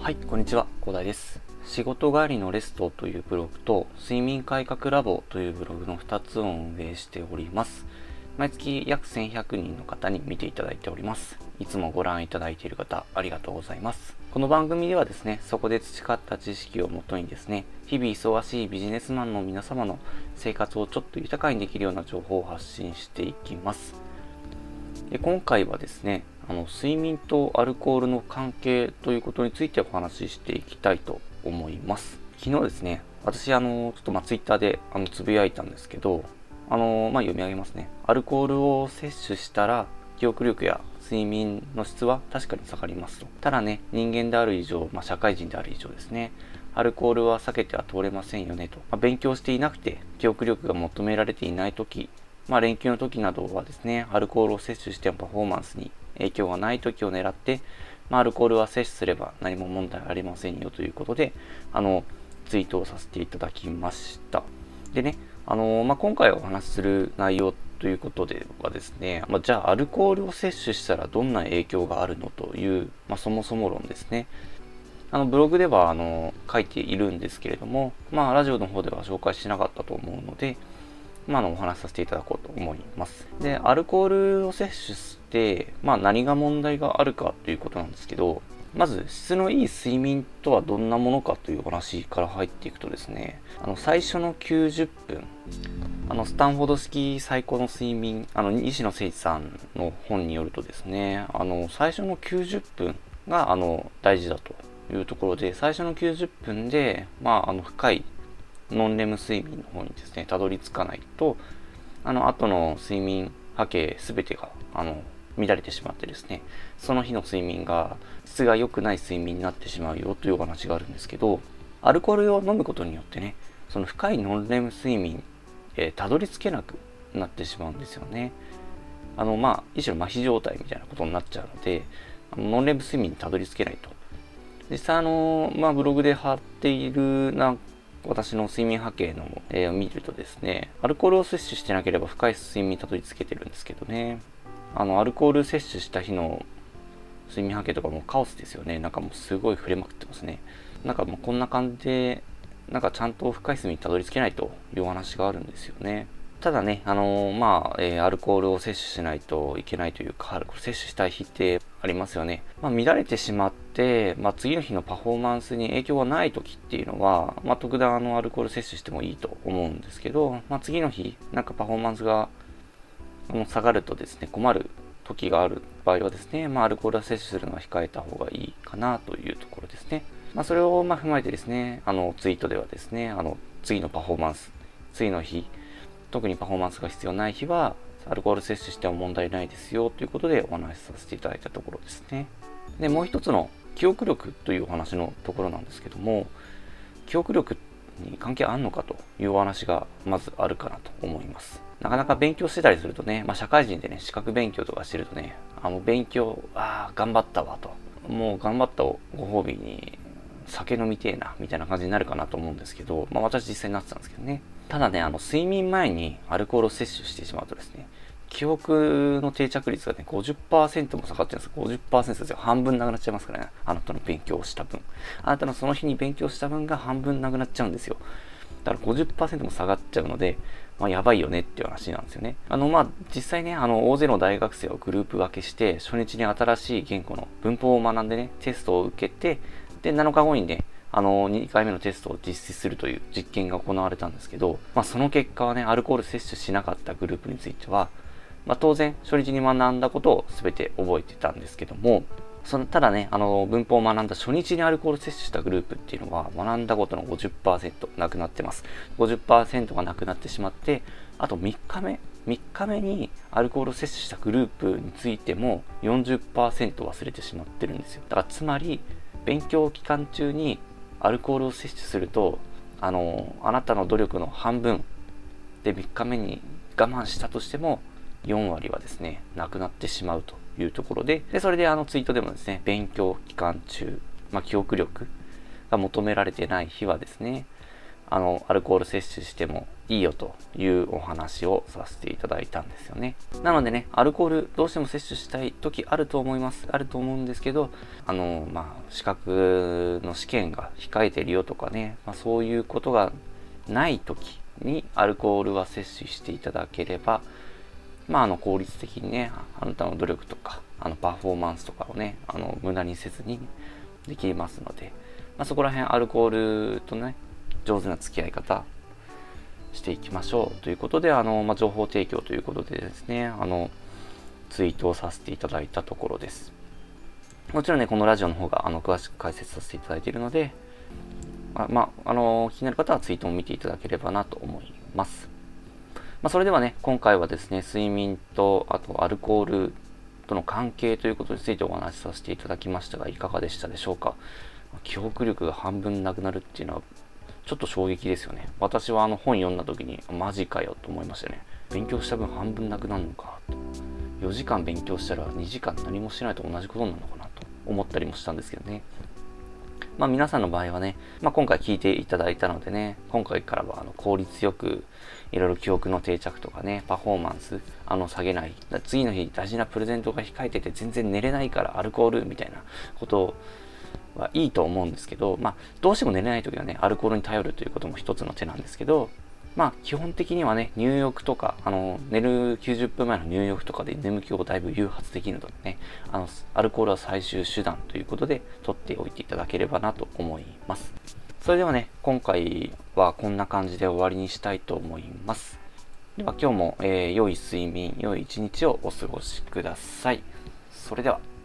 はい、こんにちは、広大です。仕事帰りのレストというブログと、睡眠改革ラボというブログの2つを運営しております。毎月約1100人の方に見ていただいております。いつもご覧いただいている方、ありがとうございます。この番組ではですね、そこで培った知識をもとにですね、日々忙しいビジネスマンの皆様の生活をちょっと豊かにできるような情報を発信していきます。で今回はですねあの睡眠とアルコールの関係ということについてお話ししていきたいと思います。昨日ですね私あのちょっとまあツイッターであのつぶやいたんですけどあのまあ読み上げますね。アルコールを摂取したら記憶力や睡眠の質は確かに下がりますと。ただね人間である以上、まあ、社会人である以上ですねアルコールは避けては通れませんよねと、まあ、勉強していなくて記憶力が求められていない時まあ、連休の時などはですね、アルコールを摂取してもパフォーマンスに影響がない時を狙って、まあ、アルコールは摂取すれば何も問題ありませんよということで、あの、ツイートをさせていただきました。でね、あの、まあ、今回お話しする内容ということではですね、まあ、じゃあアルコールを摂取したらどんな影響があるのという、まあ、そもそも論ですね。あのブログではあの書いているんですけれども、まあ、ラジオの方では紹介しなかったと思うので、まあ、のお話しさせていただこうと思います。で、アルコールを摂取して、まあ、何が問題があるかということなんですけど、まず質のいい睡眠とはどんなものかというお話から入っていくとですね、あの最初の90分、あのスタンフォード式最高の睡眠、あの西野誠一さんの本によるとですね、あの最初の90分があの大事だというところで、最初の90分で、まあ、あの深いノンレム睡眠の方にですね、たどり着かないと、あの後の睡眠波形すべてが、あの、乱れてしまってですね、その日の睡眠が、質が良くない睡眠になってしまうよというお話があるんですけど、アルコールを飲むことによってね、その深いノンレム睡眠、えー、たどり着けなくなってしまうんですよね。あの、まあ、一種の麻痺状態みたいなことになっちゃうので、あのノンレム睡眠にたどり着けないと。実際あの、まあ、ブログで貼っているなん私の睡眠波形の、えー、を見るとですね、アルコールを摂取してなければ深い睡眠にたどり着けてるんですけどね、あの、アルコール摂取した日の睡眠波形とかもカオスですよね。なんかもうすごい触れまくってますね。なんかもうこんな感じで、なんかちゃんと深い睡眠にたどり着けないというお話があるんですよね。ただね、あのー、まあ、えー、アルコールを摂取しないといけないというか、アルコール摂取したい日ってありますよね。まあ、乱れてしまって、まあ、次の日のパフォーマンスに影響がない時っていうのは、まあ、特段あのアルコール摂取してもいいと思うんですけど、まあ、次の日、なんかパフォーマンスがあの下がるとですね、困る時がある場合はですね、まあ、アルコールを摂取するのは控えた方がいいかなというところですね。まあ、それをま踏まえてですね、あのツイートではですね、あの次のパフォーマンス、次の日、特にパフォーマンスが必要ない日は、アルコール摂取しても問題ないですよということでお話しさせていただいたところですね。で、もう一つの記憶力というお話のところなんですけども、記憶力に関係あんのかというお話がまずあるかなと思います。なかなか勉強してたりするとね、まあ、社会人でね、資格勉強とかしてるとね、あの勉強、ああ、頑張ったわと。もう頑張ったご褒美に酒飲みてえな、みたいな感じになるかなと思うんですけど、まあ私実際になってたんですけどね。ただね、あの、睡眠前にアルコールを摂取してしまうとですね、記憶の定着率がね、50%も下がっちゃうんです。50%ですよ。半分なくなっちゃいますからね。あなたの勉強をした分。あなたのその日に勉強した分が半分なくなっちゃうんですよ。だから50%も下がっちゃうので、まあ、やばいよねっていう話なんですよね。あの、まあ、実際ね、あの、大勢の大学生をグループ分けして、初日に新しい言語の文法を学んでね、テストを受けて、で、7日後にね、あの、2回目のテストを実施するという実験が行われたんですけど、まあ、その結果はね、アルコール摂取しなかったグループについては、まあ、当然、初日に学んだことを全て覚えてたんですけども、そのただね、あの、文法を学んだ初日にアルコール摂取したグループっていうのは、学んだことの50%なくなってます。50%がなくなってしまって、あと3日目、3日目にアルコールを摂取したグループについても40%忘れてしまってるんですよ。だからつまり、勉強期間中にアルコールを摂取すると、あの、あなたの努力の半分で3日目に我慢したとしても、4割はですね、なくなってしまうというところで、で、それであのツイートでもですね、勉強期間中、まあ、記憶力が求められてない日はですね、あの、アルコール摂取してもいいよというお話をさせていただいたんですよね。なのでね、アルコールどうしても摂取したい時あると思います。あると思うんですけど、あの、まあ、資格の試験が控えてるよとかね、まあ、そういうことがない時にアルコールは摂取していただければ、まあ、あの効率的にね、あなたの努力とか、あのパフォーマンスとかをね、あの無駄にせずにできますので、まあ、そこら辺アルコールとね、上手な付き合い方していきましょうということで、あの、まあ、情報提供ということでですね、あの、ツイートをさせていただいたところです。もちろんね、このラジオの方があの詳しく解説させていただいているので、あまあ、あの、気になる方はツイートも見ていただければなと思います。まあ、それではね、今回はですね、睡眠と、あとアルコールとの関係ということについてお話しさせていただきましたが、いかがでしたでしょうか？記憶力が半分なくなるっていうのはちょっと衝撃ですよね。私はあの本読んだ時に、マジかよと思いましたね。勉強した分半分なくなるのかと。4時間勉強したら2時間何もしないと同じことなのかなと思ったりもしたんですけどね。まあ皆さんの場合はね、まあ今回聞いていただいたのでね、今回からはあの効率よくいろいろ記憶の定着とかね、パフォーマンス、あの下げない。次の日大事なプレゼントが控えてて全然寝れないからアルコールみたいなことをはいいと思うんですけど、まあ、どうしても寝れない時はね、アルコールに頼るということも一つの手なんですけど、まあ、基本的にはね、入浴とか、あの、寝る90分前の入浴とかで眠気をだいぶ誘発できるのでね、あの、アルコールは最終手段ということで、取っておいていただければなと思います。それではね、今回はこんな感じで終わりにしたいと思います。では今日も、えー、良い睡眠、良い一日をお過ごしください。それでは。